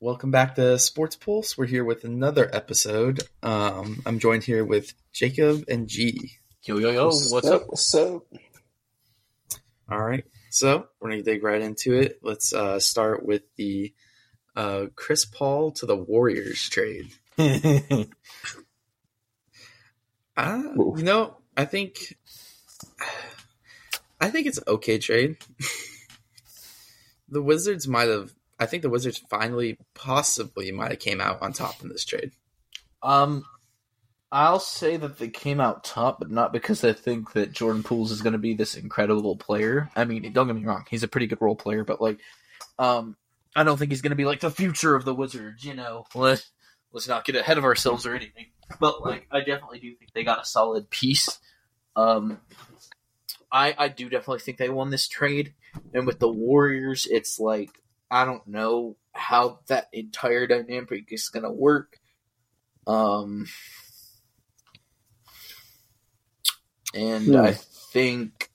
Welcome back to Sports Pulse. We're here with another episode. Um, I'm joined here with Jacob and G. Yo yo yo, what's up? What's up? All right, so we're gonna dig right into it. Let's uh, start with the uh, Chris Paul to the Warriors trade. Uh, you know, I think I think it's an okay trade. the Wizards might have. I think the Wizards finally, possibly, might have came out on top in this trade. Um, I'll say that they came out top, but not because I think that Jordan Pools is going to be this incredible player. I mean, don't get me wrong, he's a pretty good role player, but like, um, I don't think he's going to be like the future of the Wizards. You know, let's let's not get ahead of ourselves or anything. But like, I definitely do think they got a solid piece. Um, I I do definitely think they won this trade, and with the Warriors, it's like I don't know how that entire dynamic is going to work. Um, and Hmm. I think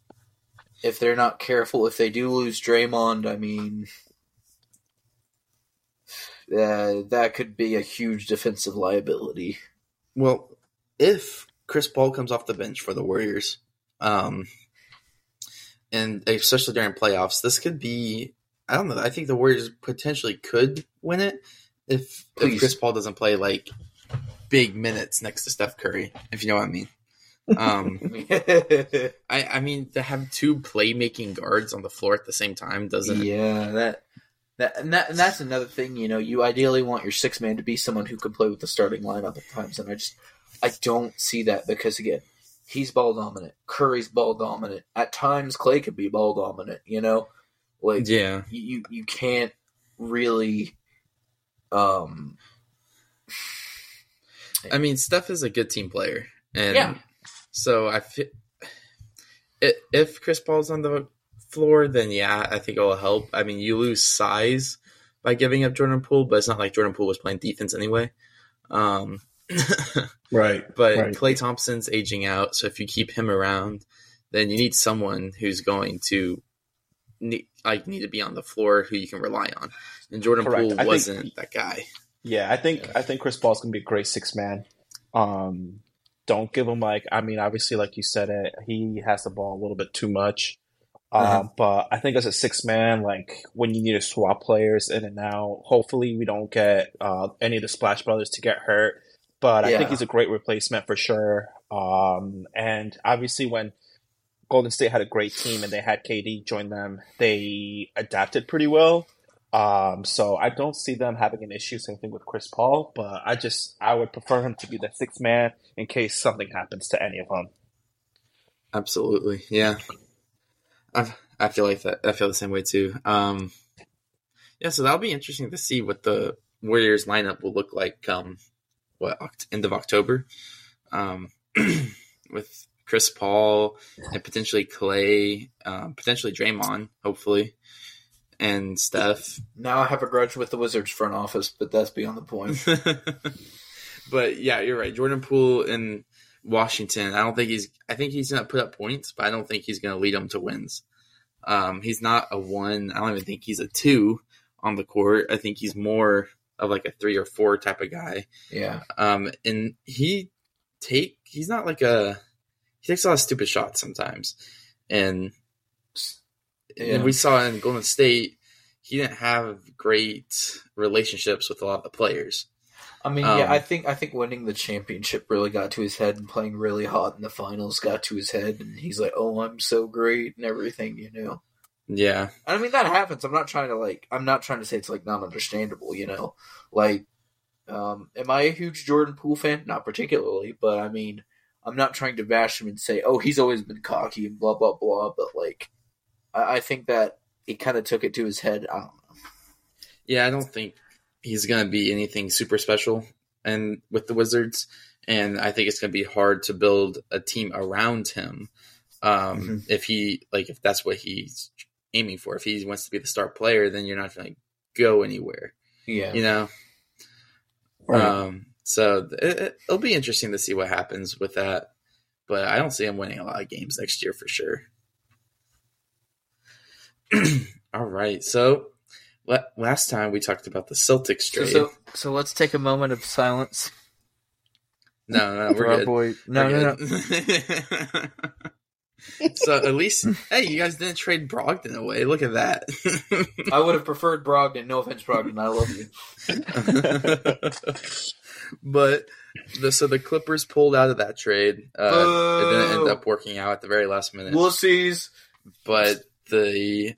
if they're not careful, if they do lose Draymond, I mean, uh, that could be a huge defensive liability. Well, if Chris Paul comes off the bench for the Warriors, um, and especially during playoffs, this could be. I don't know. I think the Warriors potentially could win it if if Chris Paul doesn't play like big minutes next to Steph Curry. If you know what I mean. Um, I I mean to have two playmaking guards on the floor at the same time doesn't. yeah, that. That, and, that, and that's another thing, you know. You ideally want your six man to be someone who can play with the starting lineup at times, and I just I don't see that because again, he's ball dominant. Curry's ball dominant. At times, Klay could be ball dominant. You know, like Yeah, you you, you can't really um I mean Steph is a good team player, and Yeah. so I fi- i if Chris Paul's on the floor, then yeah, I think it will help. I mean, you lose size by giving up Jordan Poole, but it's not like Jordan Poole was playing defense anyway. Um, Right. but Right. Klay Thompson's aging out, so if you keep him around, then you need someone who's going to need, like need to be on the floor who you can rely on. And Jordan Correct. Poole wasn't that guy. Yeah, I think I think Chris Paul's gonna be a great six man. Um, don't give him like I mean, obviously, like you said, it he has the ball a little bit too much. Um, Uh-huh. but I think as a six man, like when you need to swap players in and out, hopefully we don't get uh, any of the Splash Brothers to get hurt. But I think he's a great replacement for sure. Um, and obviously when Golden State had a great team and they had KD join them, they adapted pretty well. Um, so I don't see them having an issue, same thing with Chris Paul, but I just, I would prefer him to be the sixth man in case something happens to any of them. Absolutely, yeah. I I feel like that. I feel the same way too. Um, yeah, so that'll be interesting to see what the Warriors lineup will look like come what end of October, um, with Chris Paul and potentially Klay, um, potentially Draymond, hopefully, and Steph. now I have a grudge with the Wizards front office, but that's beyond the point. but yeah, you're right. Jordan Poole in Washington. I don't think he's. I think he's gonna put up points, but I don't think he's gonna lead them to wins. Um, he's not a one. I don't even think he's a two on the court. I think he's more of like a three or four type of guy. yeah. Um, and he take. He's not like a. He takes a lot of stupid shots sometimes, and Yeah. and we saw in Golden State, he didn't have great relationships with a lot of the players. I mean, Um, yeah, I think I think winning the championship really got to his head, and playing really hot in the finals got to his head, and he's like, "Oh, I'm so great," and everything, you know. Yeah, And I mean, that happens. I'm not trying to like. I'm not trying to say it's like not understandable, you know. Like, um, am I a huge Jordan Poole fan? Not particularly, but I mean, I'm not trying to bash him and say, "Oh, he's always been cocky and blah blah blah." But like, I, I think that he kind of took it to his head. I don't know. yeah. I don't think he's gonna be anything super special, and with the Wizards, and I think it's gonna be hard to build a team around him. Um, Mhm. if he like, if that's what he's aiming for, if he wants to be the star player, then you're not gonna go anywhere. Yeah, You know. Um, so it, it'll be interesting to see what happens with that. But I don't see him winning a lot of games next year for sure. All right, so la- last time we talked about the Celtics So, trade. so, so let's take a moment of silence no, no, we're good. boy. No, We're no, no. good. so at least, hey, you guys didn't trade Brogdon away. Look at that. I would have preferred Brogdon. No offense, Brogdon. I love you. but the so the Clippers pulled out of that trade. Uh, it didn't end up working out at the very last minute. Wussies. but the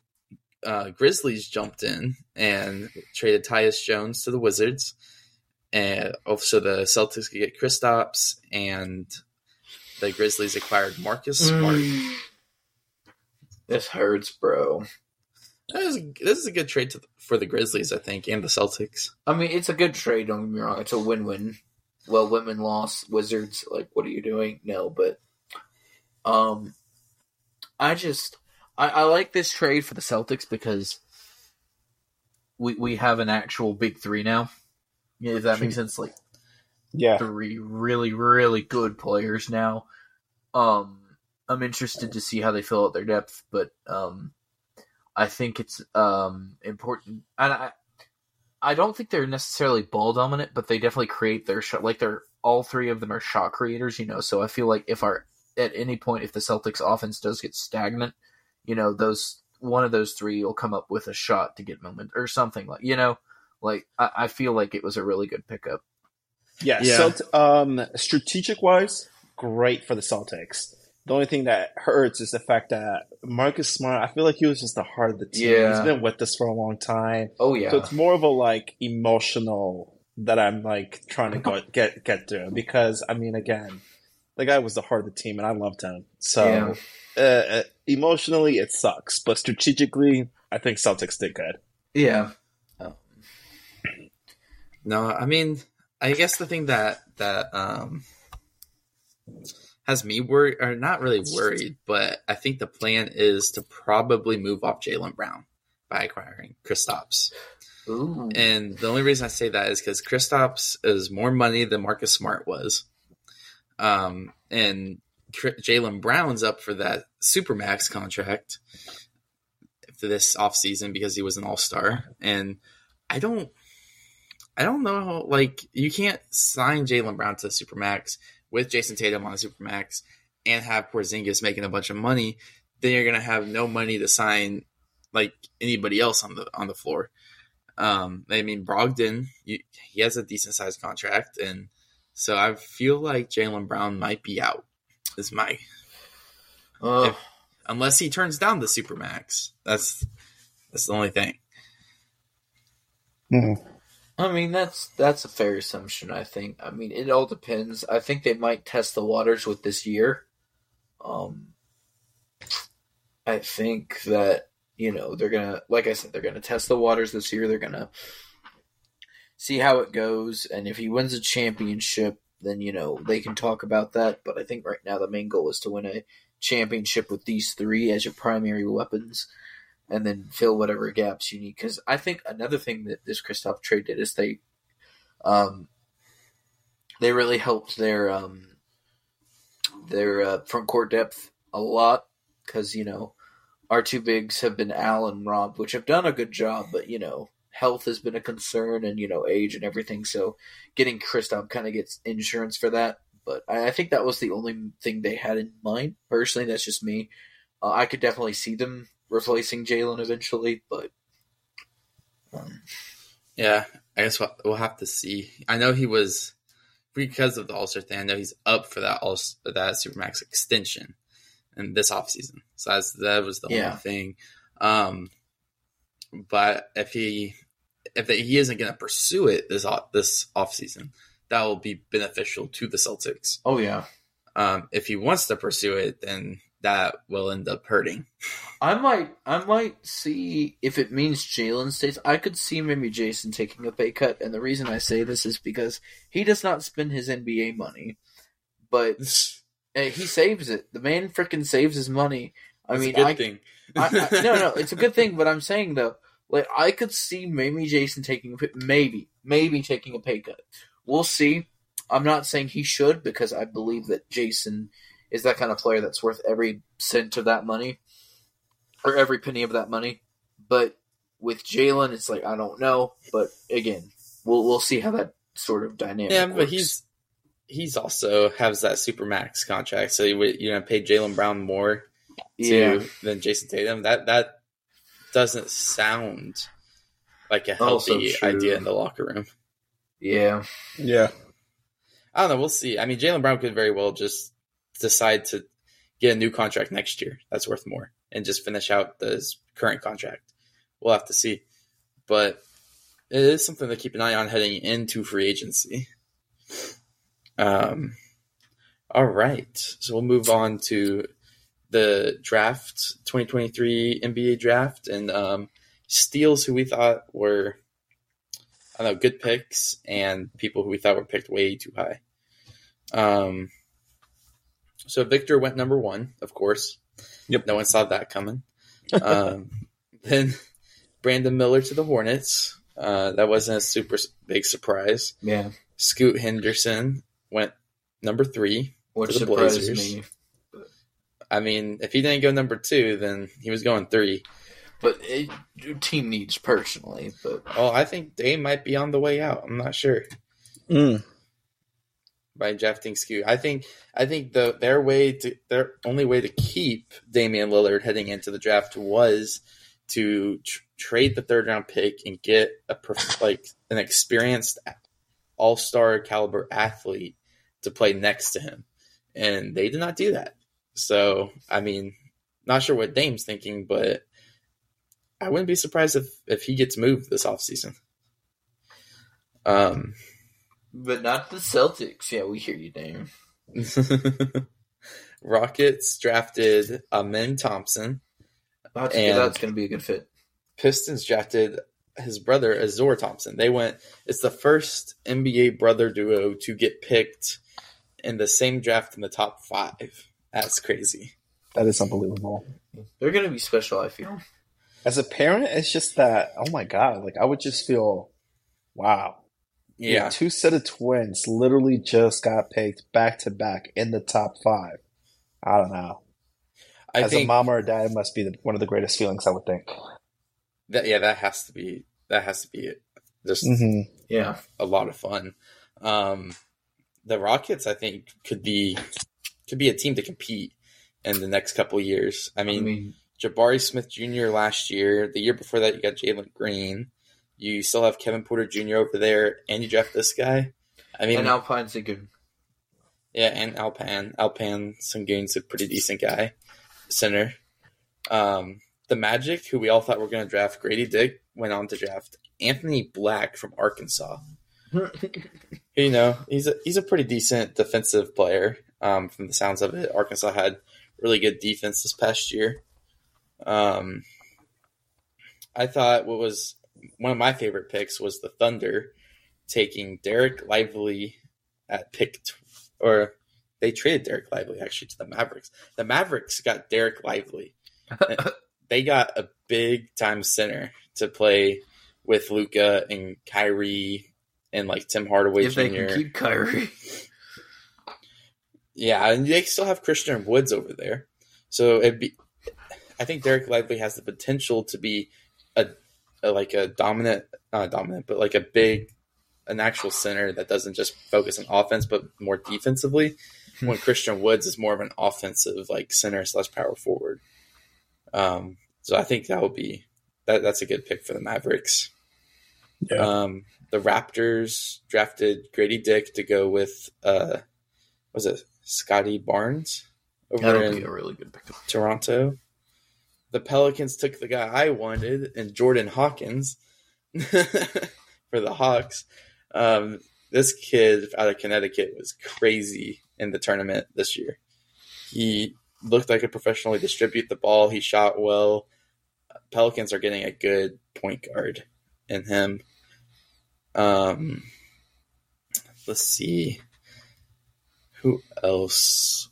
uh, Grizzlies jumped in and traded Tyus Jones to the Wizards, and also the Celtics could get Kristaps, and the Grizzlies acquired Marcus Smart. Mm. This hurts, bro. That is, this is a good trade to, for the Grizzlies, I think, and the Celtics. I mean, it's a good trade. Don't get me wrong. It's a win-win. Well, women lost. Wizards, like, what are you doing? No, but um, I just I, I like this trade for the Celtics because we we have an actual big three now. Yeah, if that makes sense. Like Yeah. three really really good players now. Um, I'm interested to see how they fill out their depth, but um, I think it's um important, and I I don't think they're necessarily ball dominant, but they definitely create their shot. Like they're all three of them are shot creators, you know. So I feel like if our at any point if the Celtics offense does get stagnant, you know those one of those three will come up with a shot to get moment or something like you know. Like I, I feel like it was a really good pickup. Yeah. Yeah. Celt- um, strategic wise, great for the Celtics. The only thing that hurts is the fact that Marcus Smart, I feel like he was just the heart of the team. Yeah. He's been with us for a long time. Oh yeah, So it's more of a like emotional that I'm like trying to go, get get through because I mean again, the guy was the heart of the team and I loved him. So uh, uh, emotionally it sucks, but strategically I think Celtics did good. yeah. Oh. No, I mean, I guess the thing that that um has me worried, or not really worried, but I think the plan is to probably move off Jaylen Brown by acquiring Kristaps. And the only reason I say that is because Kristaps is more money than Marcus Smart was. Um, and Jaylen Brown's up for that Supermax contract for this offseason because he was an all star. And I don't. I don't know like, you can't sign Jaylen Brown to Supermax with Jayson Tatum on a Supermax and have Porzingis making a bunch of money. Then you're going to have no money to sign, like, anybody else on the on the floor. Um, I mean, Brogdon, you, he has a decent sized contract, and so I feel like Jaylen Brown might be out. Is my Ugh. if- unless he turns down the supermax. That's that's the only thing. I mean, that's that's a fair assumption. I think. I mean, it all depends. I think they might test the waters with this year. Um, I think that you know they're gonna, like I said, they're gonna test the waters this year. They're gonna see how it goes, and if he wins a championship, then you know they can talk about that. But I think right now the main goal is to win a championship with these three as your primary weapons and then fill whatever gaps you need. Because I think another thing that this Kristaps trade did is they, um, they really helped their um, their uh, front court depth a lot. Because you know, our two bigs have been Al and Rob, which have done a good job, but you know, health has been a concern, and you know, age and everything. So getting Kristaps kind of gets insurance for that. But I, I think that was the only thing they had in mind. Personally, that's just me. Uh, I could definitely see them replacing Jaylen eventually, but um, Yeah, I guess we'll, we'll have to see. I know he was because of the All Star thing. I know he's up for that all that supermax extension in this offseason. So that's that was the Yeah. only thing. Um, but if he if he isn't going to pursue it this off- this offseason, that will be beneficial to the Celtics. oh yeah, Um, if he wants to pursue it, then that will end up hurting. I might I might see if it means Jaylen stays. I could see maybe Jayson taking a pay cut, and the reason I say this is because he does not spend his NBA money, but uh, he saves it. The man freaking saves his money. I a mean, good I, thing. I, I, no, no, it's a good thing. But I'm saying though, like I could see maybe Jayson taking a maybe, maybe taking a pay cut. We'll see. I'm not saying he should because I believe that Jayson is that kind of player that's worth every cent of that money or every penny of that money. But with Jaylen, it's like I don't know, but again, we'll we'll see how that sort of dynamic. Yeah, but works. he's he's also has that super max contract, so you would you know pay Jaylen Brown more to, yeah. than Jayson Tatum. That that doesn't sound like a healthy idea in the locker room. Yeah, Yeah. I don't know. We'll see. I mean, Jaylen Brown could very well just decide to get a new contract next year that's worth more and just finish out his current contract. We'll have to see. But it is something to keep an eye on heading into free agency. Um, all right. So we'll move on to the draft, 2023 NBA draft, and um, steals who we thought were, I don't know, good picks and people who we thought were picked way too high. Um, so Victor went number one, of course. Yep. No one saw that coming. Um, then Brandon Miller to the Hornets. Uh, that wasn't a super big surprise. yeah. Scoot Henderson went number three. Which To the surprised Blazers. me, I mean, if he didn't go number two, then he was going three. but it, your team needs personally. But Oh, I think they might be on the way out. I'm not sure Mm. By drafting Scoot. I think I think the their way to their only way to keep Damian Lillard heading into the draft was to tr- trade the third round pick and get a like an experienced all star caliber athlete to play next to him, and they did not do that. So I mean, not sure what Dame's thinking, but I wouldn't be surprised if if he gets moved this offseason. Um. But not the Celtics. Yeah, we hear you, Dame. Rockets drafted Amen Thompson. That's, And- that's going to be a good fit. Pistons drafted his brother Ausar Thompson. They went. It's the first NBA brother duo to get picked in the same draft in the top five. That's crazy. That is unbelievable. They're going to be special. I feel. As a parent, it's just that, oh my God, like I would just feel, wow. Yeah, Two set of twins literally just got picked back to back in the top five. I don't know. I As think a mom or a dad, it must be the, one of the greatest feelings, I would think. that. Yeah, that has to be. That has to be it. Just hmm Yeah. a lot of fun. Um, the Rockets, I think, could be could be a team to compete in the next couple of years. I I mean, mean, Jabari Smith Jr. last year. The year before that, you got Jalen Green. You still have Kevin Porter Jr. over there, and you draft this guy. I mean, and Alpine's a good. yeah, and Alpan. Alpan Sengun's a pretty decent guy, center. Um, the Magic, who we all thought were going to draft Grady Dick, went on to draft Anthony Black from Arkansas. You know, he's a he's a pretty decent defensive player. Um, from the sounds of it, Arkansas had really good defense this past year. Um, I thought what was one of my favorite picks was the Thunder taking Dereck Lively at pick, tw- or they traded Dereck Lively actually to the Mavericks. The Mavericks got Dereck Lively. they got a big time center to play with Luka and Kyrie and like Tim Hardaway if Jr. they can keep Kyrie. Yeah, and they still have Christian Woods over there. So it'd be I think Dereck Lively has the potential to be a like a dominant not dominant, but like a big an actual center that doesn't just focus on offense but more defensively. when Christian Woods is more of an offensive like center slash power forward. Um so I think that will be that that's a good pick for the Mavericks. Yeah. Um the Raptors drafted Grady Dick to go with uh was it Scottie Barnes over That'll in be a really good pickup. Toronto. The Pelicans took the guy I wanted, and Jordan Hawkins for the Hawks. Um, this kid out of Connecticut was crazy in the tournament this year. He looked like a professionally distribute the ball. He shot well. Pelicans are getting a good point guard in him. Um, let's see who else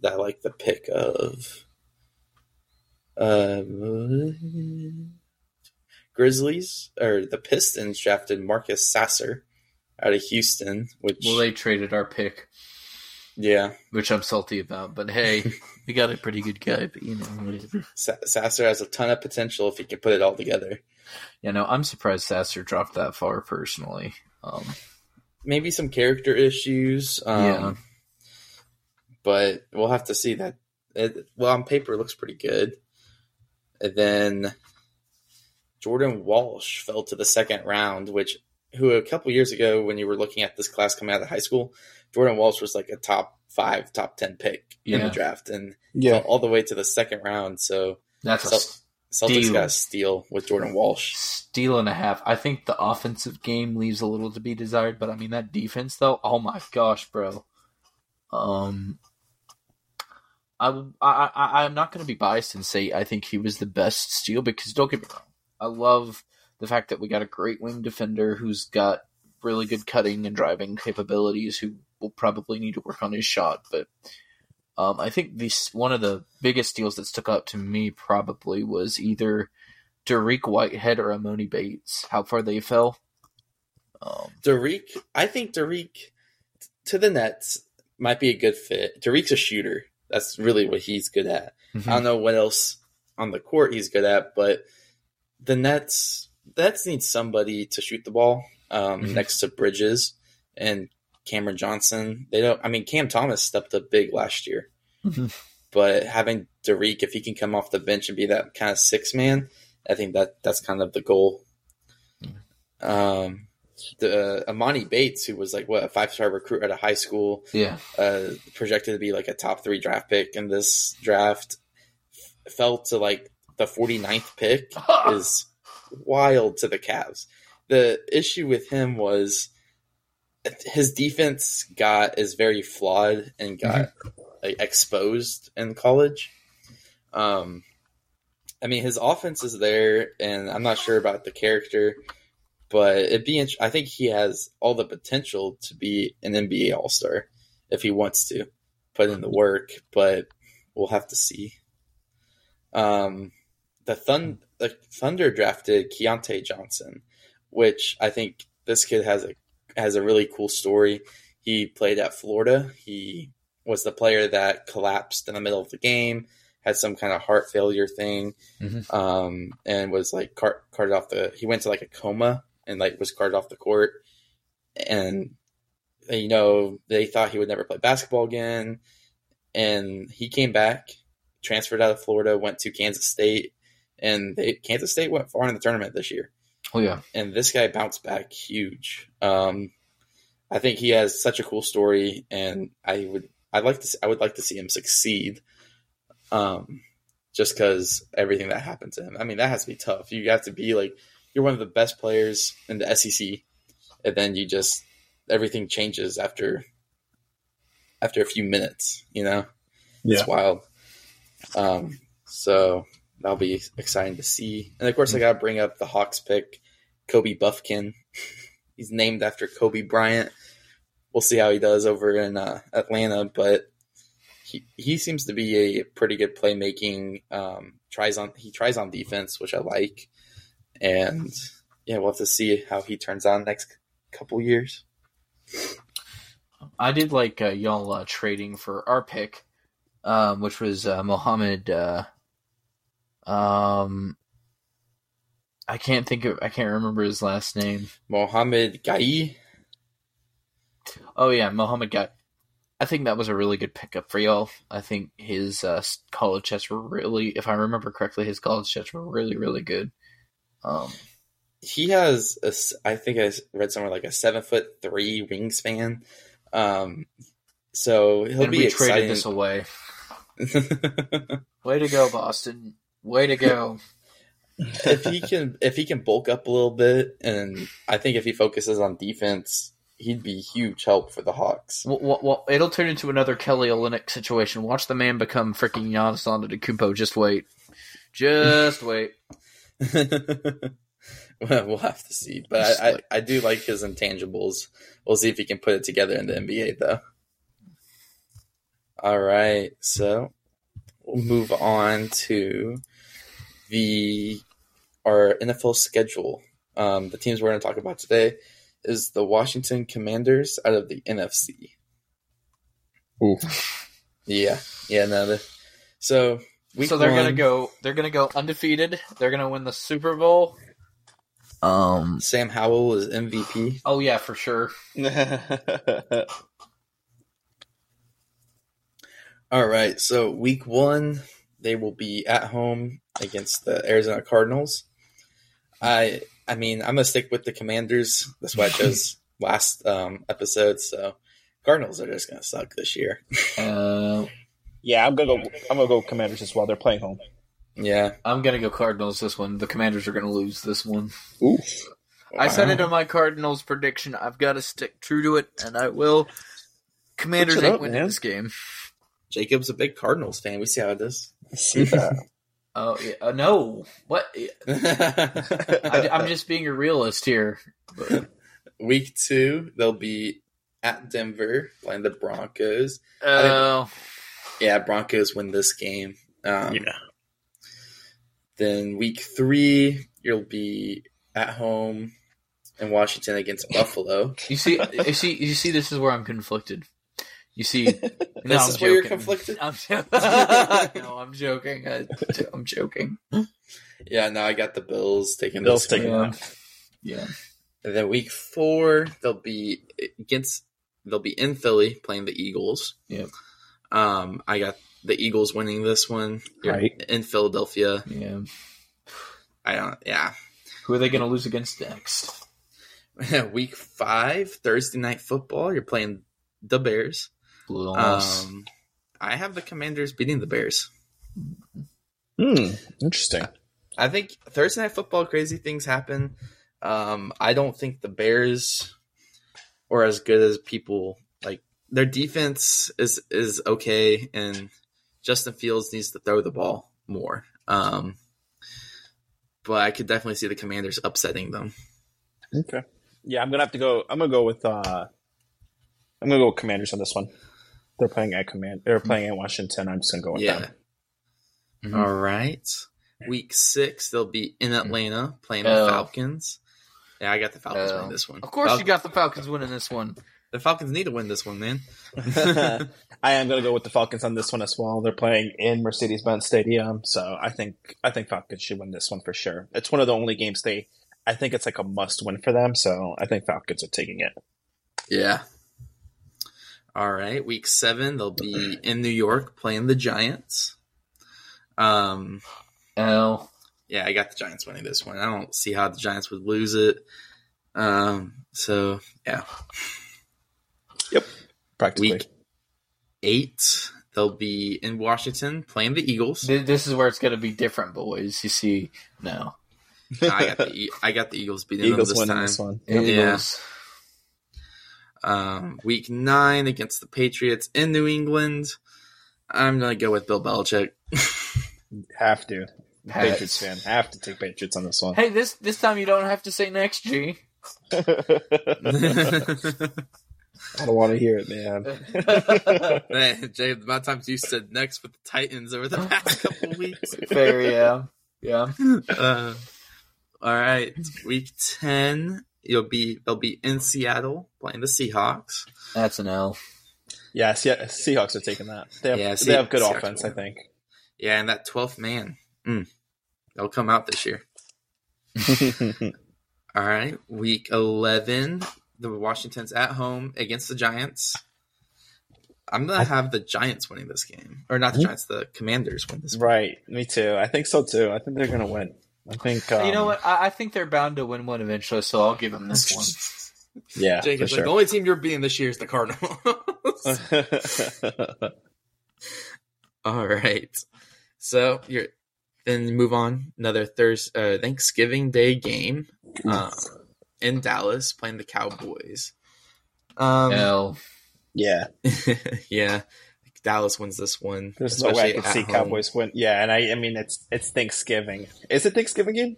that I like the pick of. Um, Grizzlies or the Pistons drafted Marcus Sasser out of Houston, which Well, they traded our pick. Yeah, which I'm salty about. But hey, we got a pretty good guy. But you know, whatever. Sasser has a ton of potential if he can put it all together. You know, I'm surprised Sasser dropped that far. Personally, um, Maybe some character issues. Um, Yeah. but we'll have to see that. It, well, on paper, it looks pretty good. And then Jordan Walsh fell to the second round, which who a couple years ago, when you were looking at this class coming out of high school, Jordan Walsh was like a top five, top ten pick in the draft, and Yeah. fell all the way to the second round. So that's a So- Celtics Steal. got a steal with Jordan Walsh. steal and a half. I think the offensive game leaves a little to be desired, but I mean that defense though. Oh my gosh, bro. Um, I I I'm not going to be biased and say I think he was the best steal because don't get me wrong, I love the fact that we got a great wing defender who's got really good cutting and driving capabilities who will probably need to work on his shot, but. Um, I think this one of the biggest steals that stuck out to me probably was either Dariq Whitehead or Amari Bates, how far they fell. Um, Derek, I think Derek to the Nets might be a good fit. Derek's a shooter. That's really what he's good at. I don't know what else on the court he's good at, but the Nets Nets need somebody to shoot the ball um, Mhm. next to Bridges and Cameron Johnson. They don't. I mean, Cam Thomas stepped up big last year, Mhm. but having Derek, if he can come off the bench and be that kind of six man, I think that that's kind of the goal. Um, the Amari Bates, who was like what a five star recruit at a high school, yeah, uh, projected to be like a top three draft pick in this draft, f- fell to like the 49th pick is wild to the Cavs. The issue with him was his defense got is very flawed and got like, exposed in college. Um, I mean, his offense is there, and I'm not sure about the character, but it'd be. int- I think he has all the potential to be an NBA All Star if he wants to put in the work, but we'll have to see. Um, the the Thunder drafted Keyontae Johnson, which I think this kid has a has a really cool story. He played at Florida. He was the player that collapsed in the middle of the game, had some kind of heart failure thing, Mhm. um, and was like cart- carted off the. He went to like a coma and like was carted off the court, and you know they thought he would never play basketball again, and he came back, transferred out of Florida, went to Kansas State, and they, Kansas State went far in the tournament this year oh yeah, and this guy bounced back huge. Um, I think he has such a cool story, and I would I'd like to see, I would like to see him succeed. Um, just because everything that happened to him. I mean, that has to be tough. You have to be like you're one of the best players in the SEC, and then you just everything changes after after a few minutes. You know, Yeah. it's wild. Um, so that'll be exciting to see. And of course, I got to bring up the Hawks pick, Kobe Buffkin. He's named after Kobe Bryant. We'll see how he does over in uh, Atlanta, but he he seems to be a pretty good playmaking. Um, tries on he tries on defense, which I like, and yeah, we'll have to see how he turns on next couple years. I did like uh, y'all uh, trading for our pick, um, which was uh, Mohammed. Uh, um, I can't think of. I can't remember his last name. Mouhamed Gueye, Oh yeah, Mouhamed Gueye. I think that was a really good pickup for y'all. I think his uh, college checks were really, if I remember correctly, his college checks were really, really good. Um, he has a s I think I read somewhere like a seven foot three wingspan. Um, so he'll and be we exciting. traded this away. Way to go, Boston! Way to go! if he can if he can bulk up a little bit, and I think if he focuses on defense, he'd be huge help for the Hawks. Well, well, well, it'll turn into another Kelly Olynyk situation. Watch the man become freaking Giannis Antetokounmpo. Just wait, just wait. Well, have to see, but I, I, I do like his intangibles. We'll see if he can put it together in the NBA, though. All right, so we'll move on to the our NFL schedule. Um, the teams we're going to talk about today is the Washington Commanders out of the NFC. Oof. Yeah, yeah. No, the, so week so they're gonna go. They're gonna go undefeated. They're gonna win the Super Bowl. Um. Sam Howell is MVP. Oh yeah, for sure. All right, so week one they will be at home against the Arizona Cardinals. I I mean I'm gonna stick with the Commanders. That's what I chose last um, episode. So Cardinals are just gonna suck this year. Uh, yeah, I'm gonna go. I'm gonna go Commanders as well. They're playing home. Yeah, I'm gonna go Cardinals this one. The Commanders are gonna lose this one. Oof. I said it on my Cardinals prediction. I've got to stick true to it, and I will. Commanders Switch it ain't up, winning man. this game. Jacob's a big Cardinals fan. We see how it is. See that. Oh yeah, uh, no. What? I, I'm just being a realist here. But, week two they'll be at Denver playing the Broncos. uh, Yeah, Broncos win this game. Um, yeah. Then week three, you'll be at home in Washington against Buffalo. you see, you see, you see. This is where I'm conflicted. You see, no, This I'm is where you're joking. conflicted? I'm jo- no, I'm joking. I, I'm joking. Yeah, no, I got the Bills taking Bills this taking one. Yeah. Yeah. And then week four, they'll be against they'll be in Philly playing the Eagles. Yep. Um, I got the Eagles winning this one. You're Right. in Philadelphia. Yeah. I don't. Yeah. Who are they going to lose against next? week five, Thursday night football. You're playing the Bears. Um, I have the Commanders beating the Bears. Hmm. Interesting. I think Thursday night football, crazy things happen. Um, I don't think the Bears are as good as people like. Their defense is is okay, and Justin Fields needs to throw the ball more. Um, but I could definitely see the Commanders upsetting them. Okay. Yeah, I'm gonna have to go. I'm gonna go with. uh I'm gonna go with Commanders on this one. They're playing at command. They're playing at Washington. I'm just gonna go with Yeah. them. Mhm. All right. Week six, they'll be in Atlanta playing the Oh. Falcons. Yeah, I got the Falcons Oh. winning this one. Of course, Fal- you got the Falcons winning this one. The Falcons need to win this one, man. I am gonna go with the Falcons on this one as well. They're playing in Mercedes-Benz Stadium, so I think I think Falcons should win this one for sure. It's one of the only games they. I think it's like a must-win for them, so I think Falcons are taking it. Yeah. All right. Week seven, they'll be in New York playing the Giants. Um, L. yeah, I got the Giants winning this one. I don't see how the Giants would lose it. Um, so yeah. Practically. Week eight, they'll be in Washington playing the Eagles. This is where it's going to be different, boys. You see, no. I got the E- I got the Eagles beating Eagles them this winning time. this one. Yeah. Um, week nine against the Patriots in New England. I'm gonna go with Bill Belichick. Have to. Pats. Patriots fan have to take Patriots on this one. Hey, this this time you don't have to say next, G. I don't want to hear it, man. Man, Jay, the amount of times you said next with the Titans over the past couple weeks. Fair, yeah, yeah. Uh, all right, week ten, you'll be they'll be in Seattle playing the Seahawks. That's an L. Yes, yeah, Se- Seahawks are taking that. They have, Yeah, they have good Seahawks offense, will. I think. Yeah, and that twelfth man, mm, they'll come out this year. All right, week eleven, the Washington's at home against the Giants. I'm gonna have the Giants winning this game, or not the Mhm. Giants, the Commanders win this. right, me too. I think so too. I think they're gonna win. I think. Um, you know what? I, I think they're bound to win one eventually, so I'll give them this one. Yeah, Jacob's for like, the only team you're beating this year is the Cardinals. All right. So you're then move on another Thursday uh, Thanksgiving Day game uh, in Dallas playing the Cowboys. Um, L. yeah, yeah, Dallas wins this one. there's no way I especially could see home. Cowboys win. Yeah, and I, I mean, it's it's Thanksgiving. Is it Thanksgiving game?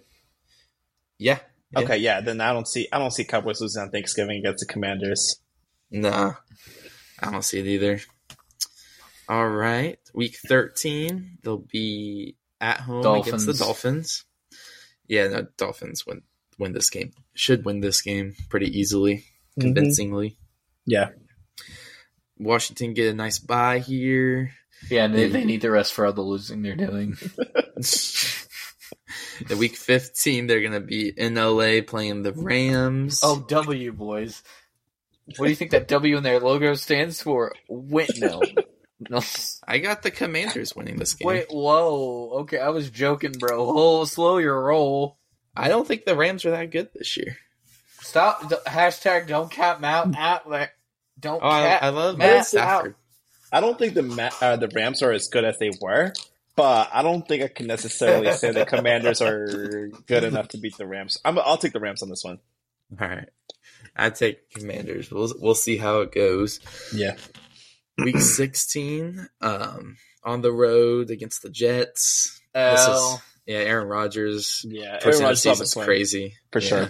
Yeah. yeah. Okay, yeah. Then I don't see I don't see Cowboys losing on Thanksgiving against the Commanders. Nah, I don't see it either. All right, week thirteen, they'll be at home against the Dolphins. Dolphins. Yeah, no, Dolphins win win this game. Should win this game pretty easily, Mhm. convincingly. Yeah, Washington get a nice bye here. Yeah, and they, they need the rest for all the losing they're doing. the week 15, they're going to be in LA playing the Rams. Oh, W boys. What do you think that W in their logo stands for? Wait, no. No. I got the Commanders winning this game. Wait, whoa. Okay, I was joking, bro. Oh, slow your roll. I don't think the Rams are that good this year. Stop. d- hashtag don't cap Matt out there. Don't Oh, I, cap. I love Matt Matt Stafford. I don't think the Ma- uh, the Rams are as good as they were, but I don't think I can necessarily say the Commanders are good enough to beat the Rams. I'm, I'll take the Rams on this one. All right. I take Commanders. We'll we'll see how it goes. Yeah. Week 16, um, on the road against the Jets. This is yeah, Aaron Rodgers. Yeah. First Aaron Rodgers on season's crazy For Yeah. sure.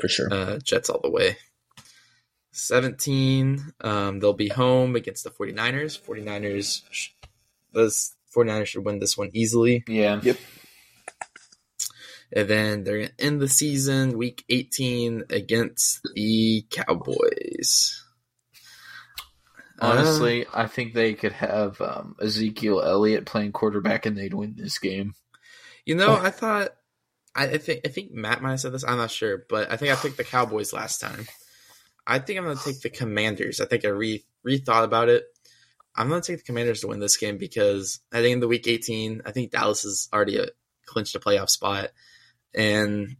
For sure. Uh, Jets all the way. 17, um, they'll be home against the 49ers. 49ers, sh- those 49ers should win this one easily. Yeah. Yep and then they're going to end the season week 18 against the Cowboys. Uh, Honestly, I think they could have um, Ezekiel Elliott playing quarterback and they'd win this game. you know, I thought, I, I think, I think Matt might have said this. I'm not sure, but I think I picked the Cowboys last time. I think I'm going to take the Commanders. I think I re rethought about it. I'm going to take the Commanders to win this game because I think in the week 18, I think Dallas is already a, clinched a playoff spot, and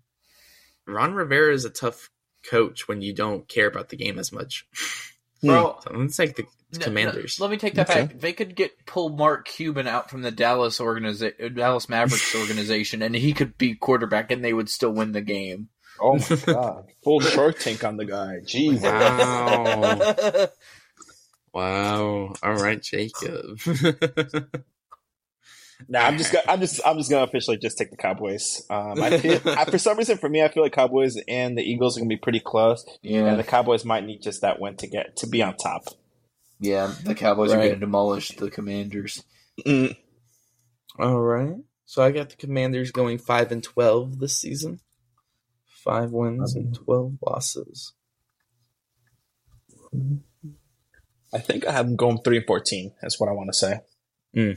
Ron Rivera is a tough coach when you don't care about the game as much. Hmm. Bro, So I'm take the No, no, Commanders. let me take that Okay. back. They could get pull Mark Cuban out from the Dallas organiza- Dallas Mavericks organization, and he could be quarterback, and they would still win the game. Oh my god. Full Shark Tank on the guy. Jeez. Wow. wow. All right, Jacob. Nah, I'm just gonna, I'm just I'm just gonna officially just take the Cowboys. Um, I feel, I, for some reason, for me, I feel like Cowboys and the Eagles are gonna be pretty close, and yeah, the Cowboys might need just that win to get to be on top. yeah. The Cowboys are going to demolish the Commanders. Mm, All right. So I got the Commanders going 5 and 12 this season. 5 wins and 12 losses. I think I have them going three and fourteen. That's what I want to say. Yeah,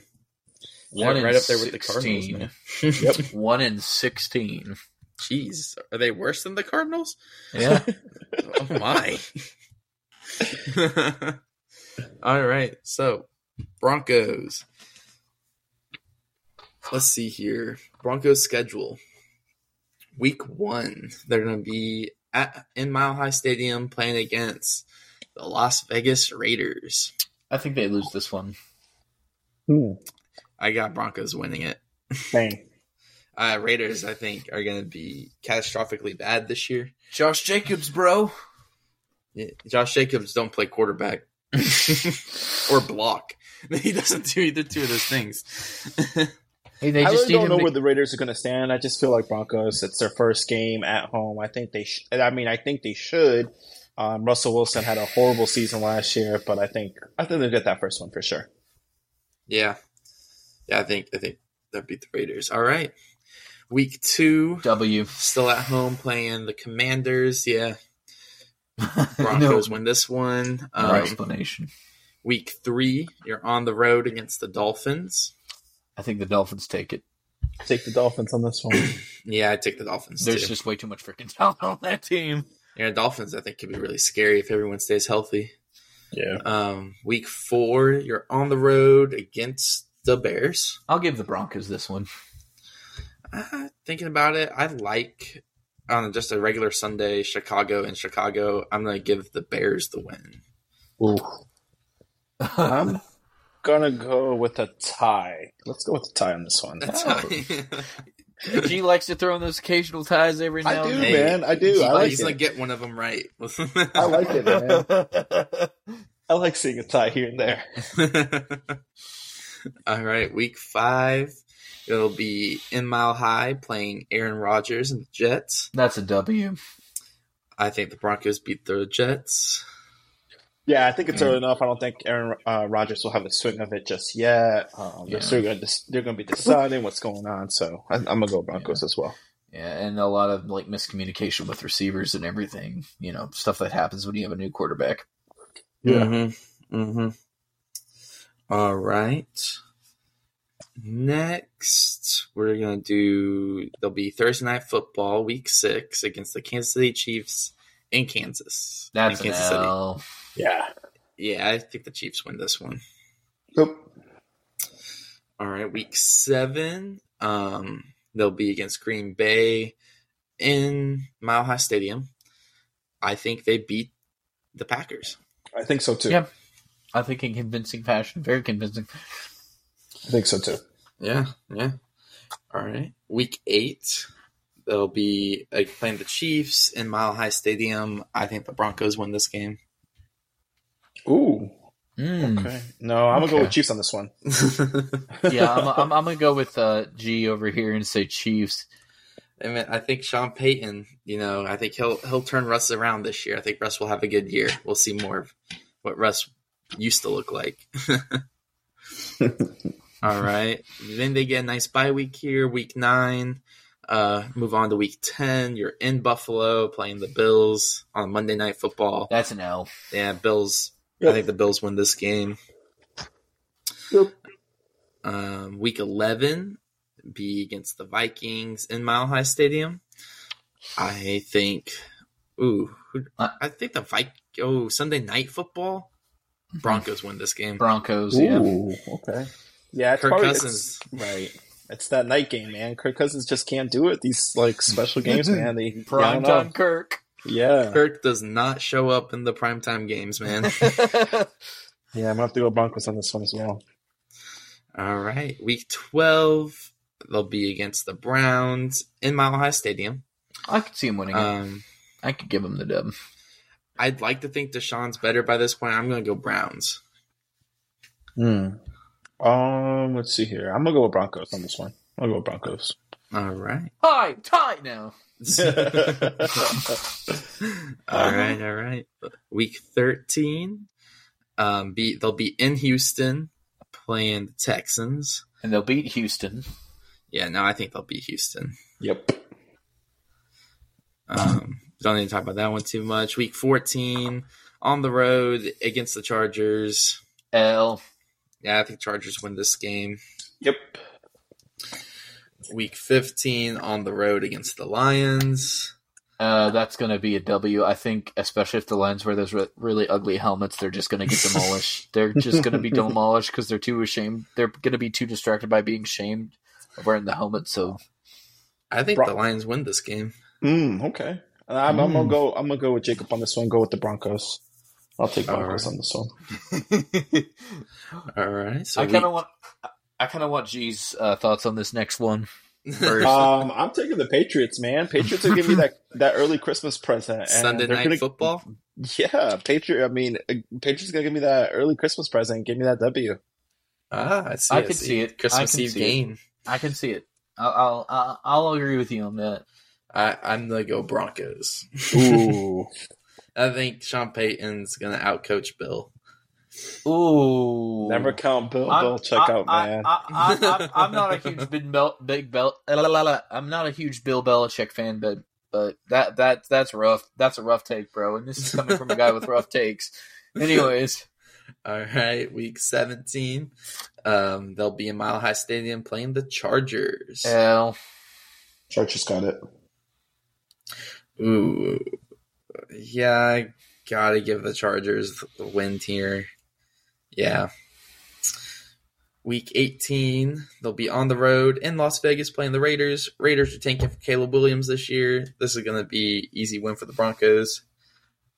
One right up there with the Cardinals. Man. Yep. One in sixteen. Jeez, are they worse than the Cardinals? Yeah, Oh my. All right. So, Broncos. Let's see here. Broncos schedule. Week 1, they're going to be at in Mile High Stadium playing against the Las Vegas Raiders. I think they lose this one. Hmm. I got Broncos winning it. Bang. Uh, Raiders, I think, are going to be catastrophically bad this year. Josh Jacobs, bro. Yeah, Josh Jacobs don't play quarterback or block. He doesn't do either two of those things. Hey, they I just really don't know to- where the Raiders are going to stand. I just feel like Broncos. It's their first game at home. I think they. Sh- I mean, I think they should. Um, Russell Wilson had a horrible season last year, but I think I think they'll get that first one for sure. yeah, yeah. I think I think they'll beat the Raiders. All right. Week two, W. still at home playing the Commanders. Yeah, Broncos no, win this one. no Um, explanation. week three, you're on the road against the Dolphins. I think the Dolphins take it. Take the Dolphins on this one. Yeah, I take the Dolphins There's too. just way too much freaking talent on that team. Yeah, Dolphins. I think could be really scary if everyone stays healthy. yeah. Um, week four, you're on the road against the Bears. I'll give the Broncos this one. Uh, thinking about it, I like on just a regular Sunday, Chicago and Chicago. I'm gonna give the Bears the win. I'm gonna go with a tie. Let's go with a tie on this one. That's Oh. G likes to throw in those occasional ties every now and then. I do, and Hey, man. I do. He- I like he's gonna it. get one of them right. I like it, man. I like seeing a tie here and there. All right, week five. It'll be in Mile High playing Aaron Rodgers and the Jets. That's a W. I think the Broncos beat the Jets. Yeah, I think it's early enough. I don't think Aaron uh, Rodgers will have the swing of it just yet. Um, Yeah. They're still going to they're going to be deciding what's going on. So I, I'm gonna go Broncos as well. Yeah, and a lot of like miscommunication with receivers and everything. You know, stuff that happens when you have a new quarterback. Mm-hmm. Mm-hmm. All right. Next, we're gonna do. There'll be Thursday night football, week six, against the Kansas City Chiefs in Kansas. That's in an Kansas L. Yeah. Yeah, I think the Chiefs win this one. Yep. All right, week seven. Um, they'll be against Green Bay in Mile High Stadium. I think they beat the Packers. I think so too. Yeah. I think in convincing fashion, very convincing. I think so too. Yeah, yeah. All right. Week eight, they'll be uh, playing the Chiefs in Mile High Stadium. I think the Broncos win this game. Ooh. Mm. Okay. No, I'm gonna go with Chiefs on this one. Yeah, I'm, I'm, I'm gonna go with uh, G over here and say Chiefs. I mean, I think Sean Payton. You know, I think he'll he'll turn Russ around this year. I think Russ will have a good year. We'll see more of what Russ used to look like. All right. Then they get a nice bye week here, week nine. Uh, move on to week ten. You're in Buffalo playing the Bills on Monday Night Football. That's an L. Yeah, Bills. I think the Bills win this game. Yep. Um, week eleven be against the Vikings in Mile High Stadium. I think. Ooh, Uh, I think the Vik. Oh, Sunday Night Football. Broncos win this game. Broncos. Yeah. Ooh. Okay. Yeah, it's Kirk probably, Cousins. it's- right. It's that night game, man. Kirk Cousins just can't do it. These like special games, man. They I Prime don't time Kirk. Yeah. Kirk does not show up in the primetime games, man. Yeah, I'm gonna have to go Broncos on this one as well. All right, week twelve. They'll be against the Browns in Mile High Stadium. I could see him winning it. Um, I could give him the dub. I'd like to think Deshaun's better by this point. I'm going to go Browns. Hmm. Um, let's see here. I'm gonna go with Broncos on this one. I'll go with Broncos. All right. Hi, tie now. all right, all right. Week 13. Um, be they'll be in Houston playing the Texans. And they'll beat Houston. Yeah, no, I think they'll beat Houston. Yep. Um, don't need to talk about that one too much. Week 14 on the road against the Chargers. L. Yeah, I think Chargers win this game. Yep. Week 15 on the road against the Lions. Uh, that's going to be a W. I think, especially if the Lions wear those re- really ugly helmets, they're just going to get demolished. they're just going to be demolished because they're too ashamed. They're going to be too distracted by being shamed of wearing the helmet. So I think Bro- the Lions win this game. Mm, okay. I'm, I'm Mm. gonna go. I'm gonna go with Jacob on this one. Go with the Broncos. I'll take Broncos right. on this one. All right. So I kind of want. I kind of want G's uh, thoughts on this next one. Um, I'm taking the Patriots, man. Patriots will give me that that early Christmas present. and Sunday they're night gonna- football. Yeah, Patriot. I mean, uh, Patriots gonna give me that early Christmas present. Give me that W. Ah, I see. I could see it. I Christmas can Eve see it. game. I can see it. I'll, I'll I'll I'll agree with you on that. I, I'm gonna go Broncos. Ooh, I think Sean Payton's gonna outcoach Bill. Ooh, never count Bill I'm- Belichick I- out, I- man. I, I, I, I'm not a huge big Bel, big Bel, la, la, la, la. I'm not a huge Bill Belichick fan, but but that that that's rough. That's a rough take, bro. And this is coming from a guy with rough takes. Anyways, All right, week 17. Um, they'll be in Mile High Stadium playing the Chargers. L. Chargers got it. Ooh, yeah, I gotta give the Chargers the win here. Yeah. Week 18, they'll be on the road in Las Vegas playing the Raiders. Raiders are tanking for Caleb Williams this year. This is going to be easy win for the Broncos.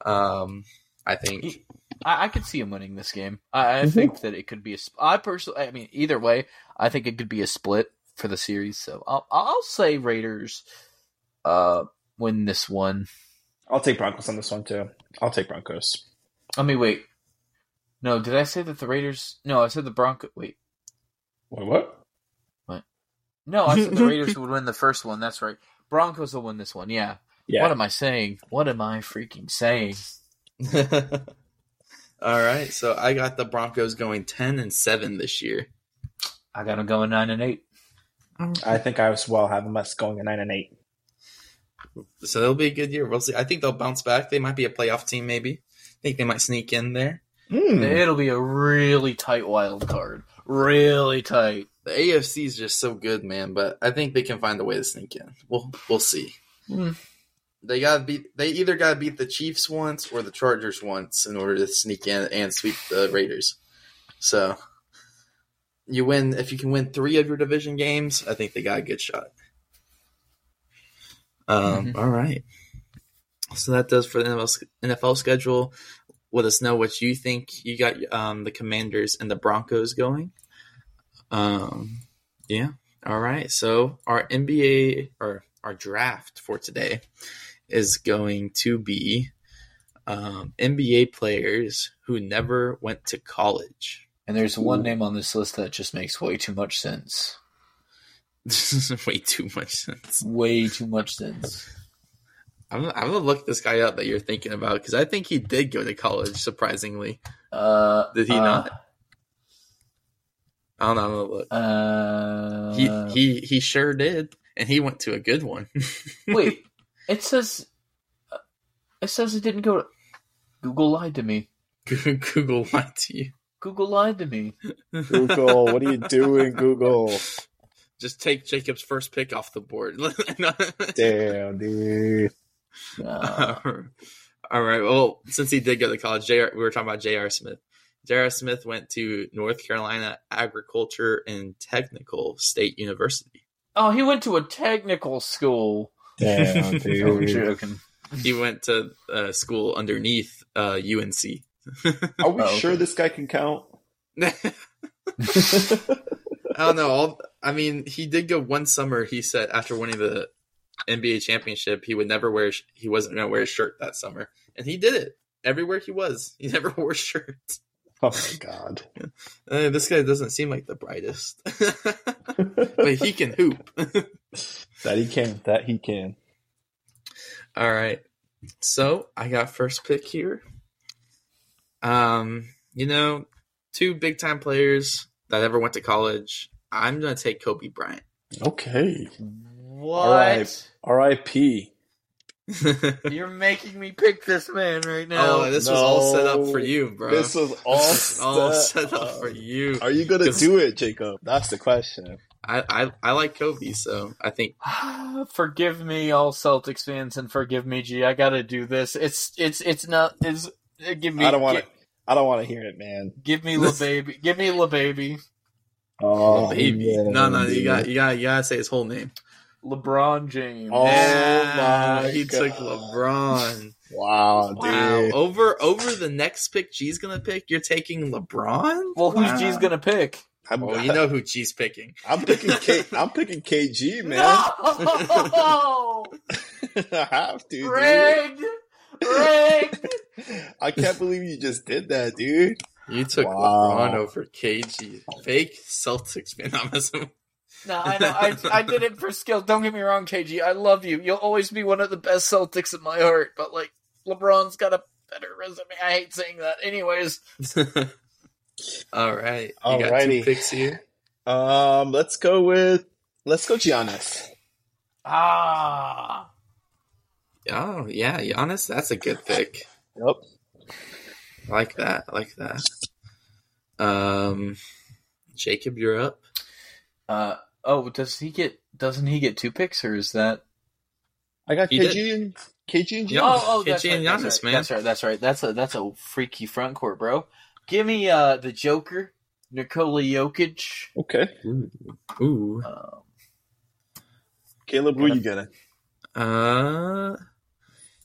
Um, I think. I, I could see him winning this game. I, I think that it could be a. sp- I personally, I mean, either way, I think it could be a split for the series. So I'll I'll say Raiders, uh, win this one. I'll take Broncos on this one too. I'll take Broncos. I mean, wait. No, did I say that the Raiders? No, I said the Bronco. Wait, Wait, what? no, I said the Raiders would win the first one. That's right. Broncos will win this one. Yeah. Yeah. What am I saying? What am I freaking saying? All right, so I got the Broncos going 10 and 7 this year. I got them going nine and eight. I think I as well have them us going a nine and eight. So it'll be a good year. We'll see. I think they'll bounce back. They might be a playoff team, maybe. I think they might sneak in there. Hmm. It'll be a really tight wild card. Really tight. The AFC is just so good, man. But I think they can find a way to sneak in. We'll we'll see. Hmm. They got beat. They either got to beat the Chiefs once or the Chargers once in order to sneak in and sweep the Raiders. So you win if you can win three of your division games. I think they got a good shot. Um. Mhm. all right. So that does for the NFL, NFL schedule. Let us know what you think. You got um, the Commanders and the Broncos going. Um. Yeah. All right. So our NBA or our draft for today is going to be um, NBA players who never went to college. And there's one name on this list that just makes way too much sense. This is way too much sense. Way too much sense. I'm, I'm gonna look this guy up that you're thinking about because I think he did go to college. Surprisingly, Uh, Did he uh, not? I don't know. I'm gonna look. Uh, he he he sure did, and he went to a good one. wait. It says. uh, It says it didn't go. To, Google lied to me. Google lied to you. Google lied to me. Google, what are you doing, Google? Just take Jacob's first pick off the board. Damn, dude. Uh, All right. Well, since he did go to college, JR, we were talking about J.R. Smith. J.R. Smith went to North Carolina Agriculture and Technical State University. oh, he went to a technical school. Damn, I'm dude. joking. He went to uh, school underneath uh, UNC. Are we Oh, okay. sure this guy can count? I don't know. All, I mean, he did go one summer. He said after winning the NBA championship, he would never wear. He wasn't going to wear a shirt that summer, and he did it everywhere he was. He never wore a shirt. Oh my god. Uh, this guy doesn't seem like the brightest, but he can hoop. that he can. That he can. All right. So I got first pick here. Um, you know, two big time players that ever went to college. I'm gonna take Kobe Bryant. Okay. What? R.I.P. You're making me pick this man right now. oh, this was all set up for you, bro. This was all This was all set set up up. for you. Are you gonna do it, Jacob? That's the question. I, I I like Kobe, so I think forgive me, all Celtics fans, and forgive me, G. I gotta do this. It's it's it's not. It's give me. I don't want gi- to. I don't want to hear it, man. Give me La Baby. Give me La Baby. Oh, baby. yeah, no, no, you dude. got you got you gotta say his whole name. LeBron James. Oh yeah, my he took LeBron. Wow, dude. Over over the next pick G's gonna pick, you're taking LeBron. Well, who's Wow. G's gonna pick? I'm, Well, you know who G's picking. I'm picking K. I'm picking KG, man. No, I have to, dude. Rigged, rigged. I can't believe you just did that, dude. You took Wow. LeBron over KG. Fake Celtics fan. I'm assuming. No, I know. I, I did it for skill. Don't get me wrong, KG. I love you. You'll always be one of the best Celtics in my heart. But like, LeBron's got a better resume. I hate saying that. Anyways, All right, you got two Alrighty. picks here. Um, let's go with let's go Giannis. ah, Oh yeah, Giannis, that's a good pick. Yep. Like that. Like that. Um, Jacob, you're up. uh, oh, does he get? Doesn't he get two picks, or is that? I got He KG and KG and Giannis. Oh, oh, that's KG right, and that's Giannis, right, man. That's right. That's right. That's a that's a freaky front court, bro. Give me uh the Joker, Nikola Jokic. Okay, Ooh, ooh. Um, Caleb, who you getting? Uh,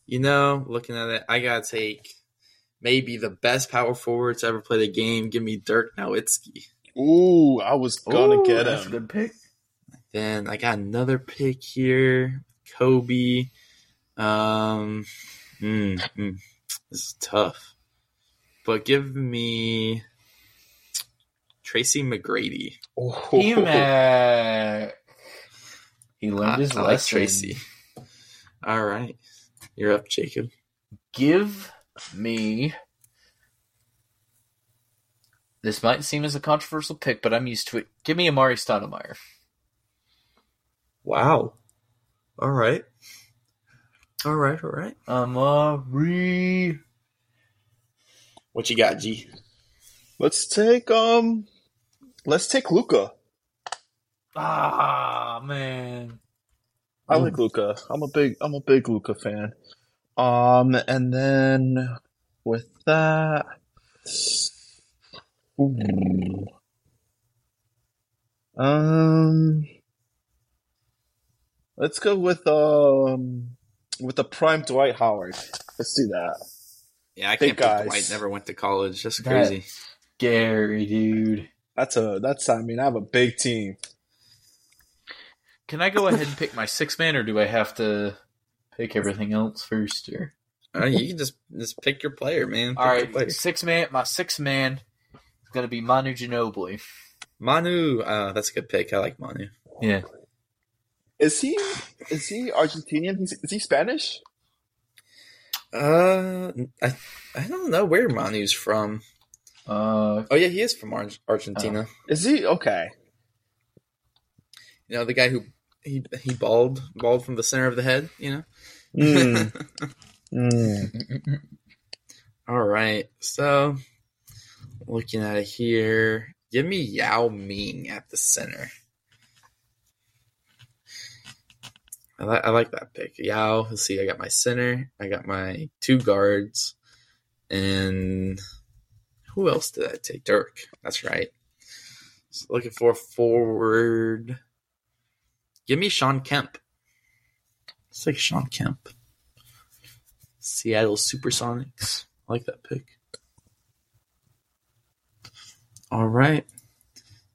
you know, looking at it, I gotta take maybe the best power forward to ever play the game. Give me Dirk Nowitzki. Ooh, I was gonna ooh, get that's a good pick. Then I got another pick here, Kobe. Um, mm, mm, this is tough, but give me Tracy McGrady. Oh, He Mac. He learned I, his I like lesson. Tracy. All right, you're up, Jacob. Give me. This might seem as a controversial pick, but I'm used to it. Give me Amar'e Stoudemire. Wow. All right. All right. All right. Amar'e. What you got, G? Let's take um, let's take Luka. Ah man. I like Luka. I'm a big I'm a big Luka fan. Um, and then with that, ooh. um, let's go with um with the prime Dwight Howard. Let's do that. Yeah, I Big can't believe guys. Dwight never went to college. That's That- crazy. Gary, dude. That's a that's I mean I have a big team. Can I go ahead and pick my six man, or do I have to pick everything else first? Or Uh, you can just just pick your player, man. Pick all your right, player. six man. My six man is gonna be Manu Ginobili. Manu. Uh, that's a good pick. I like Manu. Yeah, Is he is he Argentinian? He's, is he Spanish? Uh, I I don't know where Manu's from. uh, Oh yeah, he is from Ar- Argentina. Is he okay? You know the guy who he he bald bald from the center of the head. You know. Mm. Mm. All right. So looking at it here, give me Yao Ming at the center. I like I like that pick. Yao. Let's see. I got my center. I got my two guards, and who else did I take? Dirk. That's right. So looking for a forward. Give me Shawn Kemp. It's like Shawn Kemp. Seattle Supersonics. I like that pick. All right.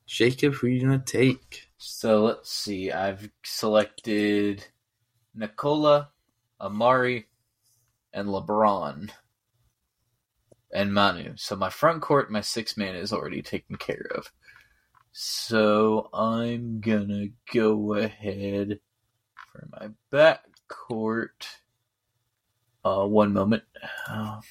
Jacob, who are you gonna take? so let's see. I've selected Nikola, Amar'e, and LeBron, and Manu. So my front court, my six man is already taken care of. So I'm gonna go ahead for my back court. Uh, one moment. Uh,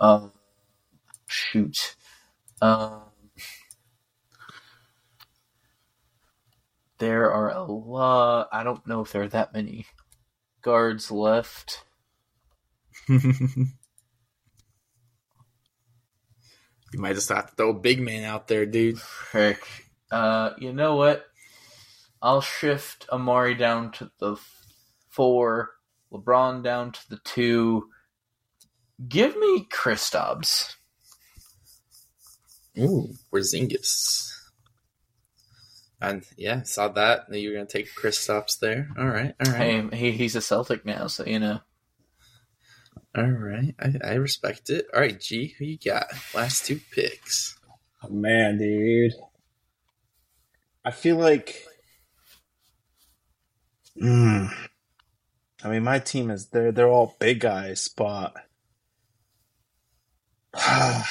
Um, shoot. Um, there are a lot. I don't know if there are that many guards left. you might just have to throw a big man out there, dude. Frick. Uh, you know what? I'll shift Amar'e down to the four, LeBron down to the two. Give me Kristaps. Ooh, Porzingis. And yeah, saw that. That you were gonna take Kristaps there. All right, all right, Hey, he, he's a Celtic now, so you know. all right. I, I respect it. All right, G, who you got? Last two picks. Oh, man, dude. I feel like. Mm. I mean, my team is they're they're all big guys, but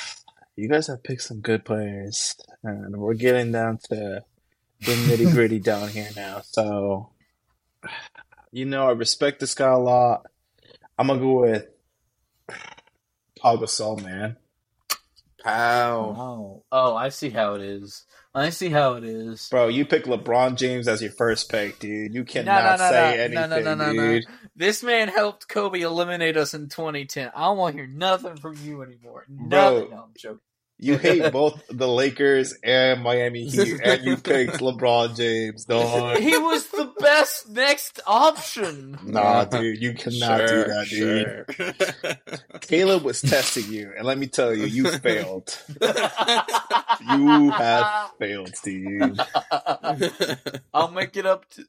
you guys have picked some good players, and we're getting down to the nitty gritty down here now. So, you know, I respect this guy a lot. I'm gonna go with Pau Gasol, man. Pow. Oh, oh, I see how it is. I see how it is. Bro, you pick LeBron James as your first pick, dude. You cannot no, no, say no. anything, No, no, no, no, no. dude. This man helped Kobe eliminate us in 2010. I don't want to hear nothing from you anymore. Bro. Nothing. No, I'm joking. You hate both the Lakers and Miami Heat, and you picked LeBron James, dog. He was the best next option. Nah, dude, you cannot do that, dude. dude. Caleb was testing you, and let me tell you, you failed. You have failed, Steve. I'll make it up to.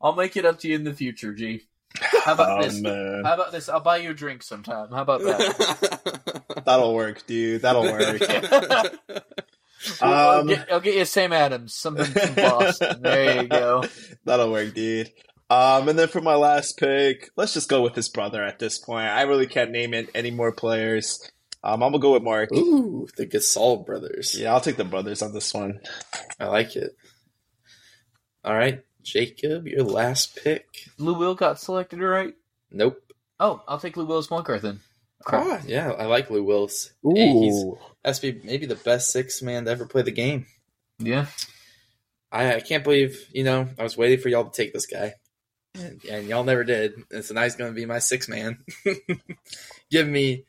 I'll make it up to you in the future, G. How about Oh this? man, How about this? I'll buy you a drink sometime. How about that? that'll work, dude. That'll work. I'll, Um, get, I'll get you Sam Adams, something from Boston. There you go. That'll work, dude. Um, and then for my last pick, let's just go with his brother at this point. I really can't name it any more players. Um, I'm gonna go with Mark. Ooh, the Gasol brothers. Yeah, I'll take the brothers on this one. I like it. All right, Jacob, your last pick. Lou Will got selected, right? Nope. Oh, I'll take Lou Will's point then. Crap. Ah, yeah, I like Lou Wills. Hey, he's Ooh. has be maybe the best six man to ever play the game. Yeah. I, I can't believe you know I was waiting for y'all to take this guy, and, and y'all never did. And so now he's going to be my six man. Give me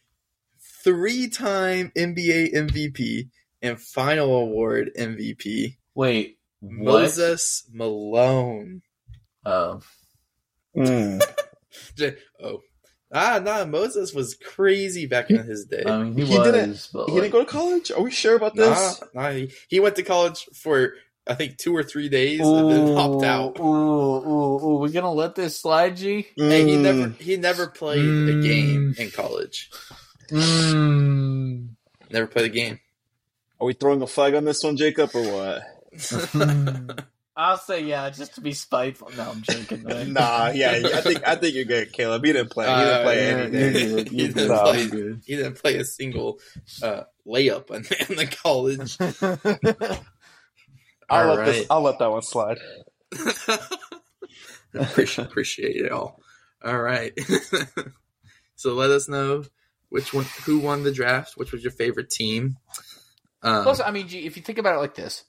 three time NBA MVP and final award MVP Wait. What? Moses Malone. Oh. Mm. Oh, ah, nah, Moses was crazy back in his day. I mean, he, He was, didn't- but He like, didn't go to college? Are we sure about this? nah, he, he went to college for I think two or three days and then hopped out. Ooh, ooh, ooh, we gonna let this slide, G? Hey, he Mm. never he never played a game in college. Mm. Never played a game. Are we throwing a flag on this one, Jacob, or what? I'll say yeah, just to be spiteful. No, I'm joking. man. nah, yeah, I think I think you're good, Caleb. He didn't play. He Uh, didn't play yeah, anything. You're good. He You're didn't. No. play. You're good. He didn't play a single uh, layup in, in the college. I'll All let this. I''ll let that one slide. appreciate, appreciate it all. All right. so let us know which one, who won the draft. Which was your favorite team? Um, Plus, I mean, if you think about it like this,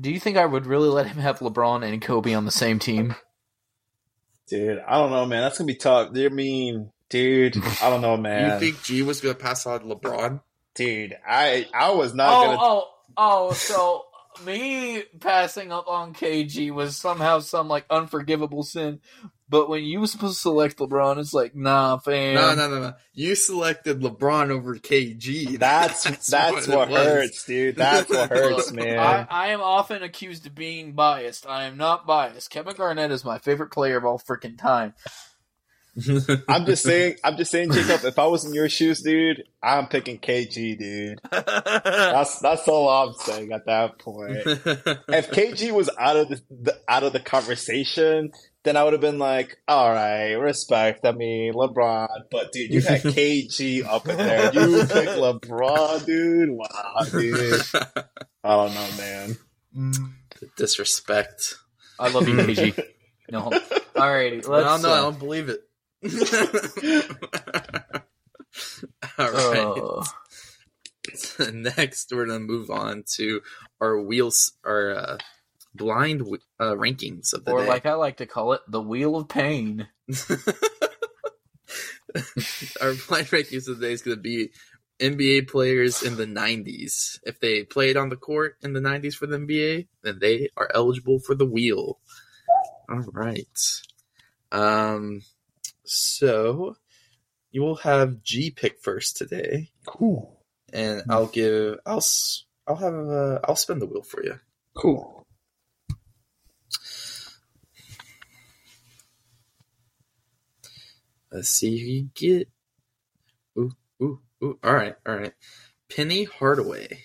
do you think I would really let him have LeBron and Kobe on the same team? Dude, I don't know, man. That's gonna be tough. I mean, dude, I don't know, man. you think G was going to pass on LeBron? dude, I I was not Oh, gonna. oh, oh! So me passing up on KG was somehow some like unforgivable sin, but when you was supposed to select LeBron, it's like, nah, fam. No, no, no, no. You selected LeBron over KG. That's that's, what, it was. hurts, dude. That's what hurts, man. I, I am often accused of being biased. I am not biased. Kevin Garnett is my favorite player of all freaking time. I'm just saying. I'm just saying, Jacob. If I was in your shoes, dude, I'm picking KG, dude. That's that's all I'm saying at that point. If KG was out of the, the out of the conversation, then I would have been like, all right, respect. I mean, LeBron, but dude, you had KG up in there. You pick LeBron, dude. Wow, dude. I don't know, man. Disrespect. I love you, KG. No, alrighty, let's. no, no, I uh, don't believe it. All right. uh, Next, we're gonna move on to our wheels, our uh, blind uh, rankings of the or day. like I like to call it, the Wheel of Pain. our blind rankings of the day is gonna be NBA players in the '90s. If they played on the court in the '90s for the NBA, then they are eligible for the wheel. All right. Um. So you will have G pick first today. Cool. and I'll give I'll s- I'll have uh, I'll spin the wheel for you. Cool. Let's see who you get. Ooh, ooh, ooh. All right, all right. Penny Hardaway.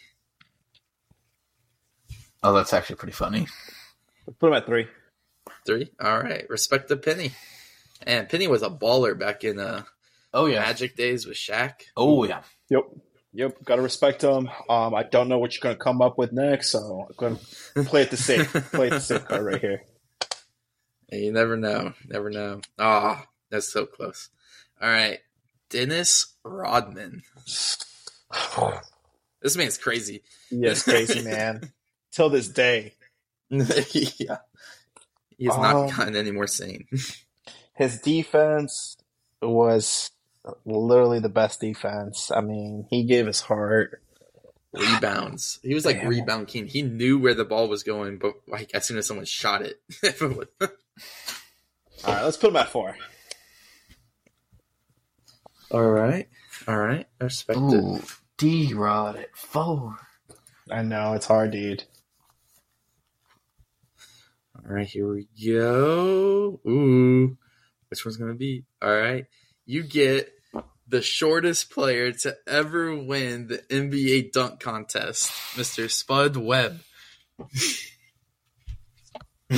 Oh, that's actually pretty funny. Put him at three. Three. All right. Respect the Penny. And Penny was a baller back in uh, Oh yeah. Magic days with Shaq. Oh yeah. Yep. Yep. Got to respect him. Um, I don't know what you're going to come up with next, so I'm going to play it the safe. play it the safe card right here. And you never know. Never know. Ah, that's so close. All right. Dennis Rodman. This man's crazy. Yes, crazy man. Till this day, yeah. He has Um, not gotten any more sane. his defense was literally the best defense. I mean, he gave his heart. rebounds. He was like Damn. rebound king. He knew where the ball was going, but like as soon as someone shot it, All right, let's put him at four. All right, all right, I respect it. Ooh, D Rod at four. I know it's hard, dude. All right, here we go. Ooh, which one's gonna be? All right, you get the shortest player to ever win the NBA dunk contest, Mister Spud Webb.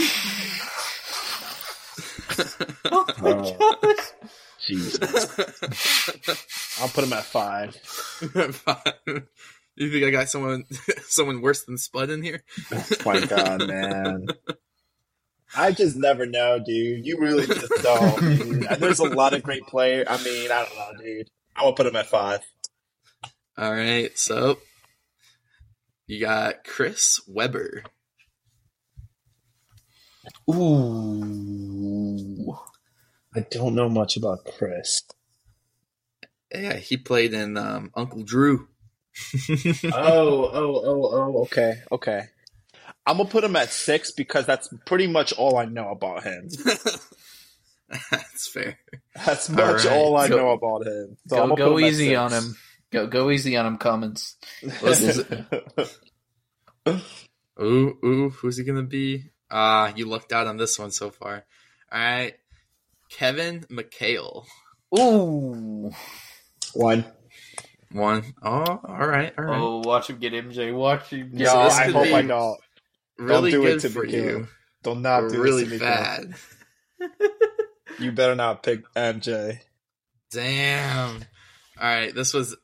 Oh my Oh. gosh. Jesus, I'll put him at five. you think I got someone someone worse than Spud in here? Oh my god, man. I just never know, dude. You really just don't. dude. There's a lot of great players. I mean, I don't know, dude. I will put him at five. All right, so you got Chris Webber. Ooh. I don't know much about Chris. Yeah, he played in um, Uncle Drew. oh, oh, oh, oh. Okay, okay. I'm gonna put him at six because that's pretty much all I know about him. That's fair. That's much All right, all I go- know about him. So Go, go him easy on him. Go go easy on him, comments. Ooh, ooh, who's he gonna be? Ah, you lucked out on this one so far. All right, Kevin McHale. Ooh. One. One. Oh, all right, all right. Oh, watch him get MJ. Watch him get No, So this I hope I don't. really do it good to for McHale. you. Do not or do really this to bad. You better not pick MJ. Damn. All right, this was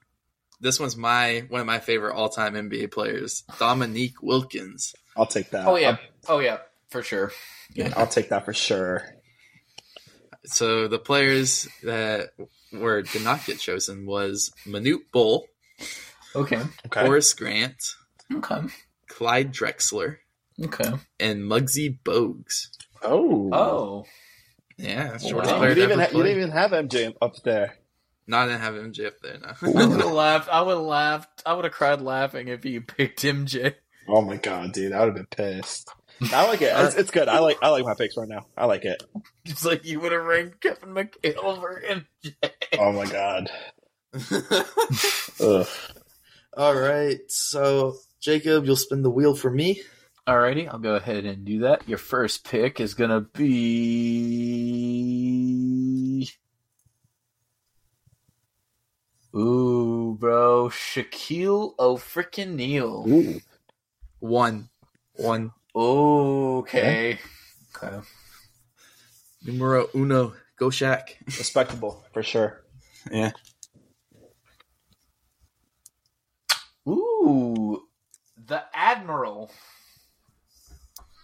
this one's my one of my favorite all time NBA players, Dominique Wilkins. I'll take that. Oh yeah. Oh yeah. For sure. I'll, I'll take that for sure. So the players that were did not get chosen was Manute Bol, Okay. Okay. Horace Grant, Okay. Clyde Drexler, Okay. and Muggsy Bogues. oh. Oh. Yeah, shortest wow. player You didn't, even ha- you didn't even have MJ up there. No, I didn't have MJ up there. I would No. have laughed. I would have laughed. I would have cried laughing if you picked MJ. Oh my god, dude, I would have been pissed. I like it. It's, it's good. I like I like my picks right now. I like it. Just like you would have ranked Kevin McHale over MJ. Oh my god. Ugh. All right, so Jacob, you'll spin the wheel for me. Alrighty, I'll go ahead and do that. Your first pick is gonna be. Ooh, bro, Shaquille O'frickin' Neal. Ooh. One, one, Okay. Okay. numero uno. Go. Respectable for sure. Yeah. Ooh, the Admiral,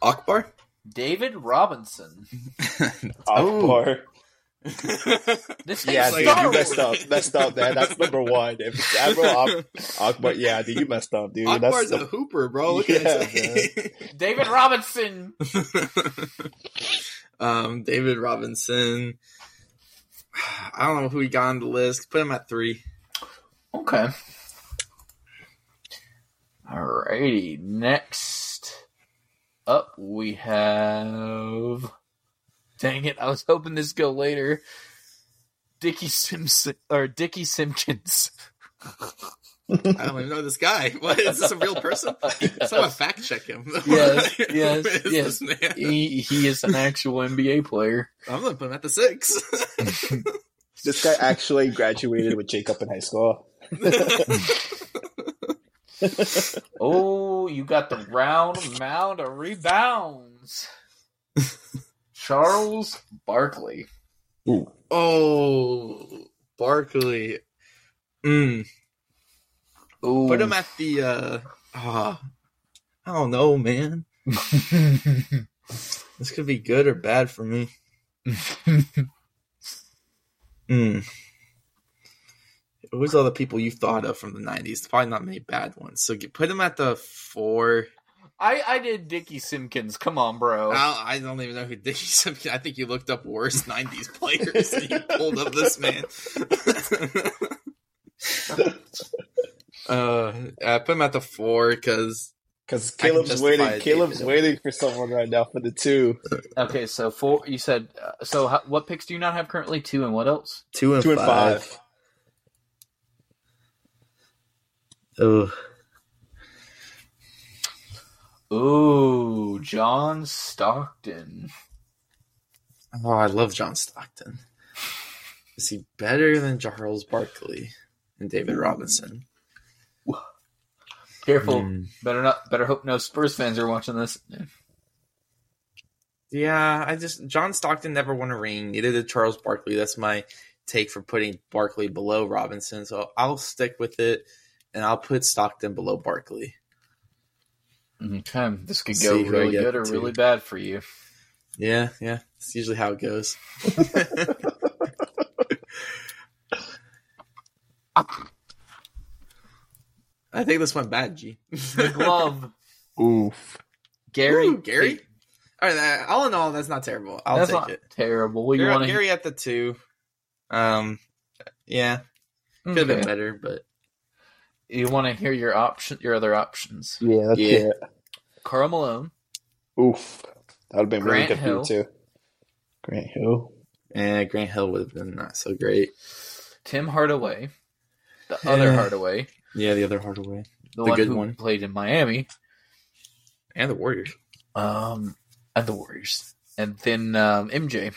Ackbar. David Robinson. Ackbar. This Yeah, dude, Star you messed up. Messed up, man. That's number one. If it's Admiral Ak- Ackbar, yeah, dude, you messed up, dude. Ackbar's That's a hooper, bro. Look Yeah, at that. David Robinson. um, David Robinson. I don't know who he got on the list. Put him at three. Okay. Alrighty. Next up, we have. Dang it! I was hoping this would go later. Dickie Simpson or Dickey Simpkins. I don't even know this guy. What is this a real person? Someone fact check him. Yes, yes, yes. He he is an actual NBA player. I'm gonna put him at the six. this guy actually graduated with Jacob in high school. Oh, you got the round amount of rebounds. Charles Barkley. oh, Barkley. Mm. Ooh. Put him at the. uh ah, I don't know, man. This could be good or bad for me. Mm. Who's all the people you thought of from the '90s? Probably not many bad ones. So get, put him at the four. I, I did Dickey Simpkins. Come on, bro. I, I don't even know who Dickey Simpkins. I think you looked up worst '90s players and you pulled up this man. uh, I put him at the four because Because Caleb's waiting. Caleb's David. waiting for someone right now for the two. Okay, so four. You said uh, so. How, what picks do you not have currently? Two and what else? two and Two and five. five. Ugh. Ooh, John Stockton. Oh, I love John Stockton. Is he better than Charles Barkley and David Robinson? Careful. Hmm. Better not. Better hope no Spurs fans are watching this. Yeah, I just John Stockton never won a ring. Neither did Charles Barkley. That's my take for putting Barkley below Robinson. So I'll stick with it, and I'll put Stockton below Barkley. Okay, this could go who I really good or to. really bad for you. Yeah, yeah. It's usually how it goes. I think this went bad, G. The glove. Oof. Gary. Ooh, Gary? All right, all in all, that's not terrible. I'll That's take not it. terrible. Well, you Gary, want to Gary at the two. Um, yeah, could have been better, but You want to hear your option, your other options? Yeah, that's Yeah. it. Karl Malone, Oof. That would have been Grant really good Hill. too. Grant Hill. eh, Grant Hill would have been not so great. Tim Hardaway, the other Eh. Hardaway, Yeah, the other Hardaway the, The one good who one. played in Miami, and the Warriors. um, and the Warriors, and then um, MJ,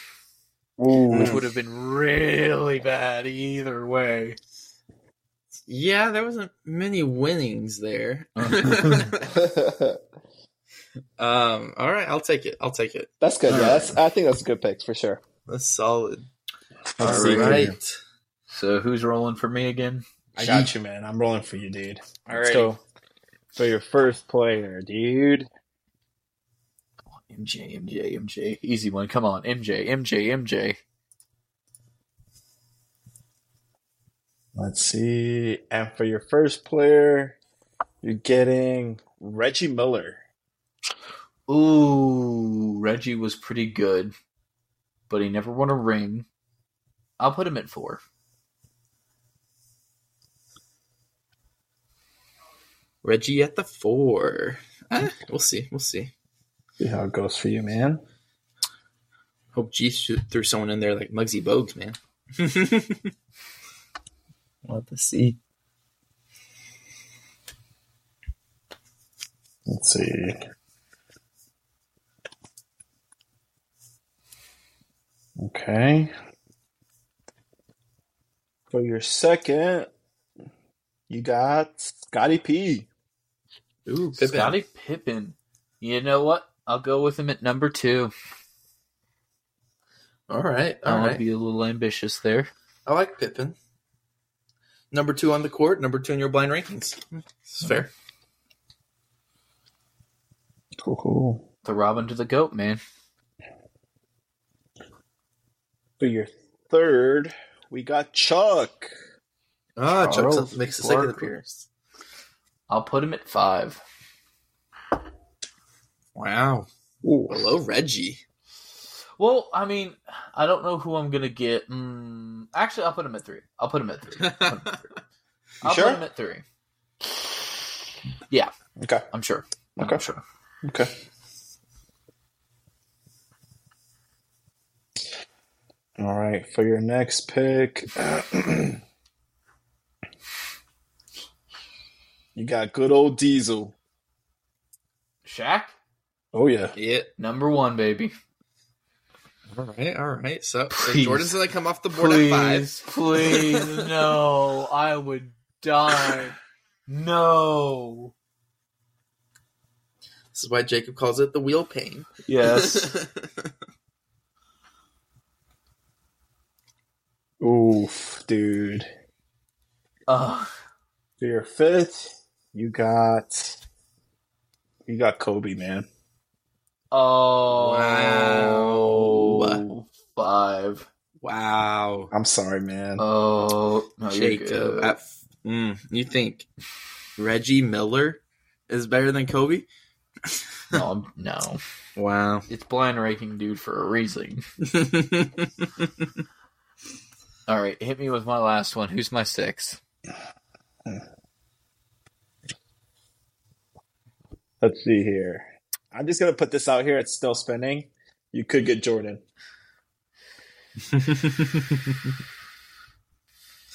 Ooh. which would have been really bad either way. Yeah, there wasn't many winnings there. um, all right, I'll take it. I'll take it. that's good. Yeah, All that's, I think that's a good pick for sure. That's solid. All All right. right. So who's rolling for me again? I got you, man. I'm rolling for you, dude. All Let's right. go for your first player, dude. MJ, MJ, MJ. Easy one. Come on, MJ, MJ, MJ. Let's see. And for your first player, you're getting Reggie Miller. Ooh, Reggie was pretty good, but he never won a ring. I'll put him at four. Reggie at the four. Eh, we'll see. We'll see. See how it goes for you, man. Hope G threw someone in there like Muggsy Bogues, man. we'll have to see. Let's see. Okay. For your second, you got Scottie P. Ooh, Pippen. Scottie Pippen. You know what? I'll go with him at number two. All right. All I'll right. be a little ambitious there. I like Pippen. Number two on the court, number two in your blind rankings. It's fair. Cool, cool. The Robin to the goat, man. For your third, we got Chuck. Ah, Chuck makes a second appearance. I'll put him at five. Wow. Ooh. Below Reggie. Well, I mean, I don't know who I'm gonna get. Mm, actually, I'll put him at three. I'll put him at three. I'll put him at three. I'll sure? put him at three. Yeah, Okay. I'm sure. Okay. I'm sure. Okay. All right, for your next pick, you got good old Diesel. Shaq, Oh yeah, yeah. number one, baby. All right. All right. So, so Please. Jordan's going to come off the board at five. Please, please, no. I would die. No. This is why Jacob calls it the wheel pain. Yes. oof, dude. uh, For your fifth, you got you got Kobe, man. oh. Wow. Five. wow. I'm sorry, man. Oh, no, you're Jacob. At, mm, you think Reggie Miller is better than Kobe? No, no. Wow. It's blind ranking, dude, for a reason. All right, hit me with my last one. Who's my six? Let's see here. I'm just gonna put this out here. It's still spinning. You could get Jordan,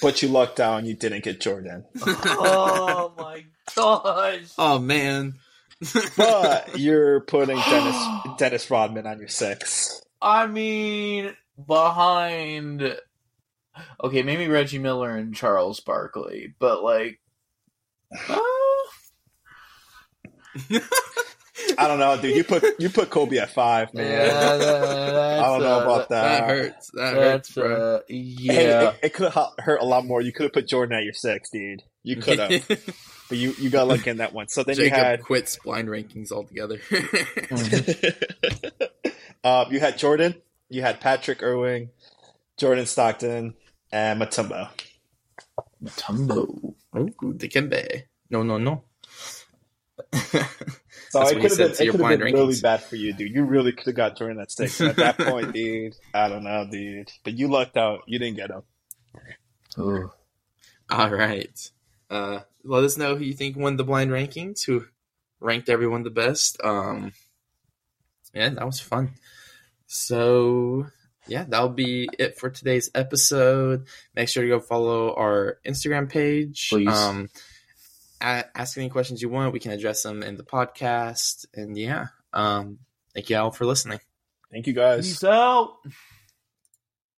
but you lucked out and you didn't get Jordan. oh my gosh! oh man. But you're putting Dennis Dennis Rodman on your six. I mean, behind. Okay, maybe Reggie Miller and Charles Barkley, but like, uh, I don't know, dude. You put you put Kobe at five, man. yeah, that- I don't know that's, about uh, that. that hurts. That hurts, bro. uh, Hey, yeah. it, it could have hurt a lot more. You could have put Jordan at your six, dude. You could have, but you you got lucky in that one. So then Jacob you had quits blind rankings altogether. Uh, you had Jordan, you had Patrick Ewing, Jordan Stockton, and Matumbo. Mutombo. Oh, Dikembe. No, no, no. So That's it what he could have been, it could have blind been really bad for you, dude. You really could have got Jordan at six. At that point, dude, I don't know, dude. But you lucked out. You didn't get him. Ooh. All right. Uh, let us know who you think won the blind rankings, who ranked everyone the best. Um, yeah, that was fun. So, yeah, that'll be it for today's episode. Make sure to go follow our Instagram page. Please. Um, a- ask any questions you want. We can address them in the podcast. And yeah, um, thank you all for listening. Thank you guys. Peace out.